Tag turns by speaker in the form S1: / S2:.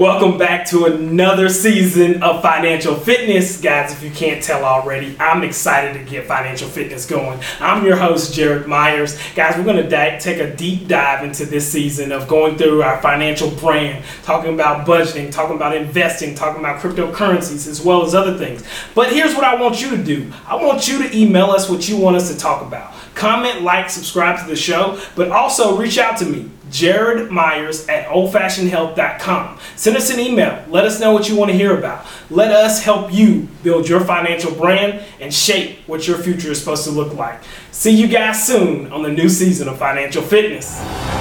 S1: Welcome back to another season of Financial Fitness. Guys, if you can't tell already, I'm excited to get Financial Fitness going. I'm your host, Jared Myers. Guys, we're going to di- take a deep dive into this season of going through our financial brand, talking about budgeting, talking about investing, talking about cryptocurrencies, as well as other things. But here's what I want you to do I want you to email us what you want us to talk about. Comment, like, subscribe to the show, but also reach out to me, Jared Myers at oldfashionedhealth.com. Send us an email. Let us know what you want to hear about. Let us help you build your financial brand and shape what your future is supposed to look like. See you guys soon on the new season of Financial Fitness.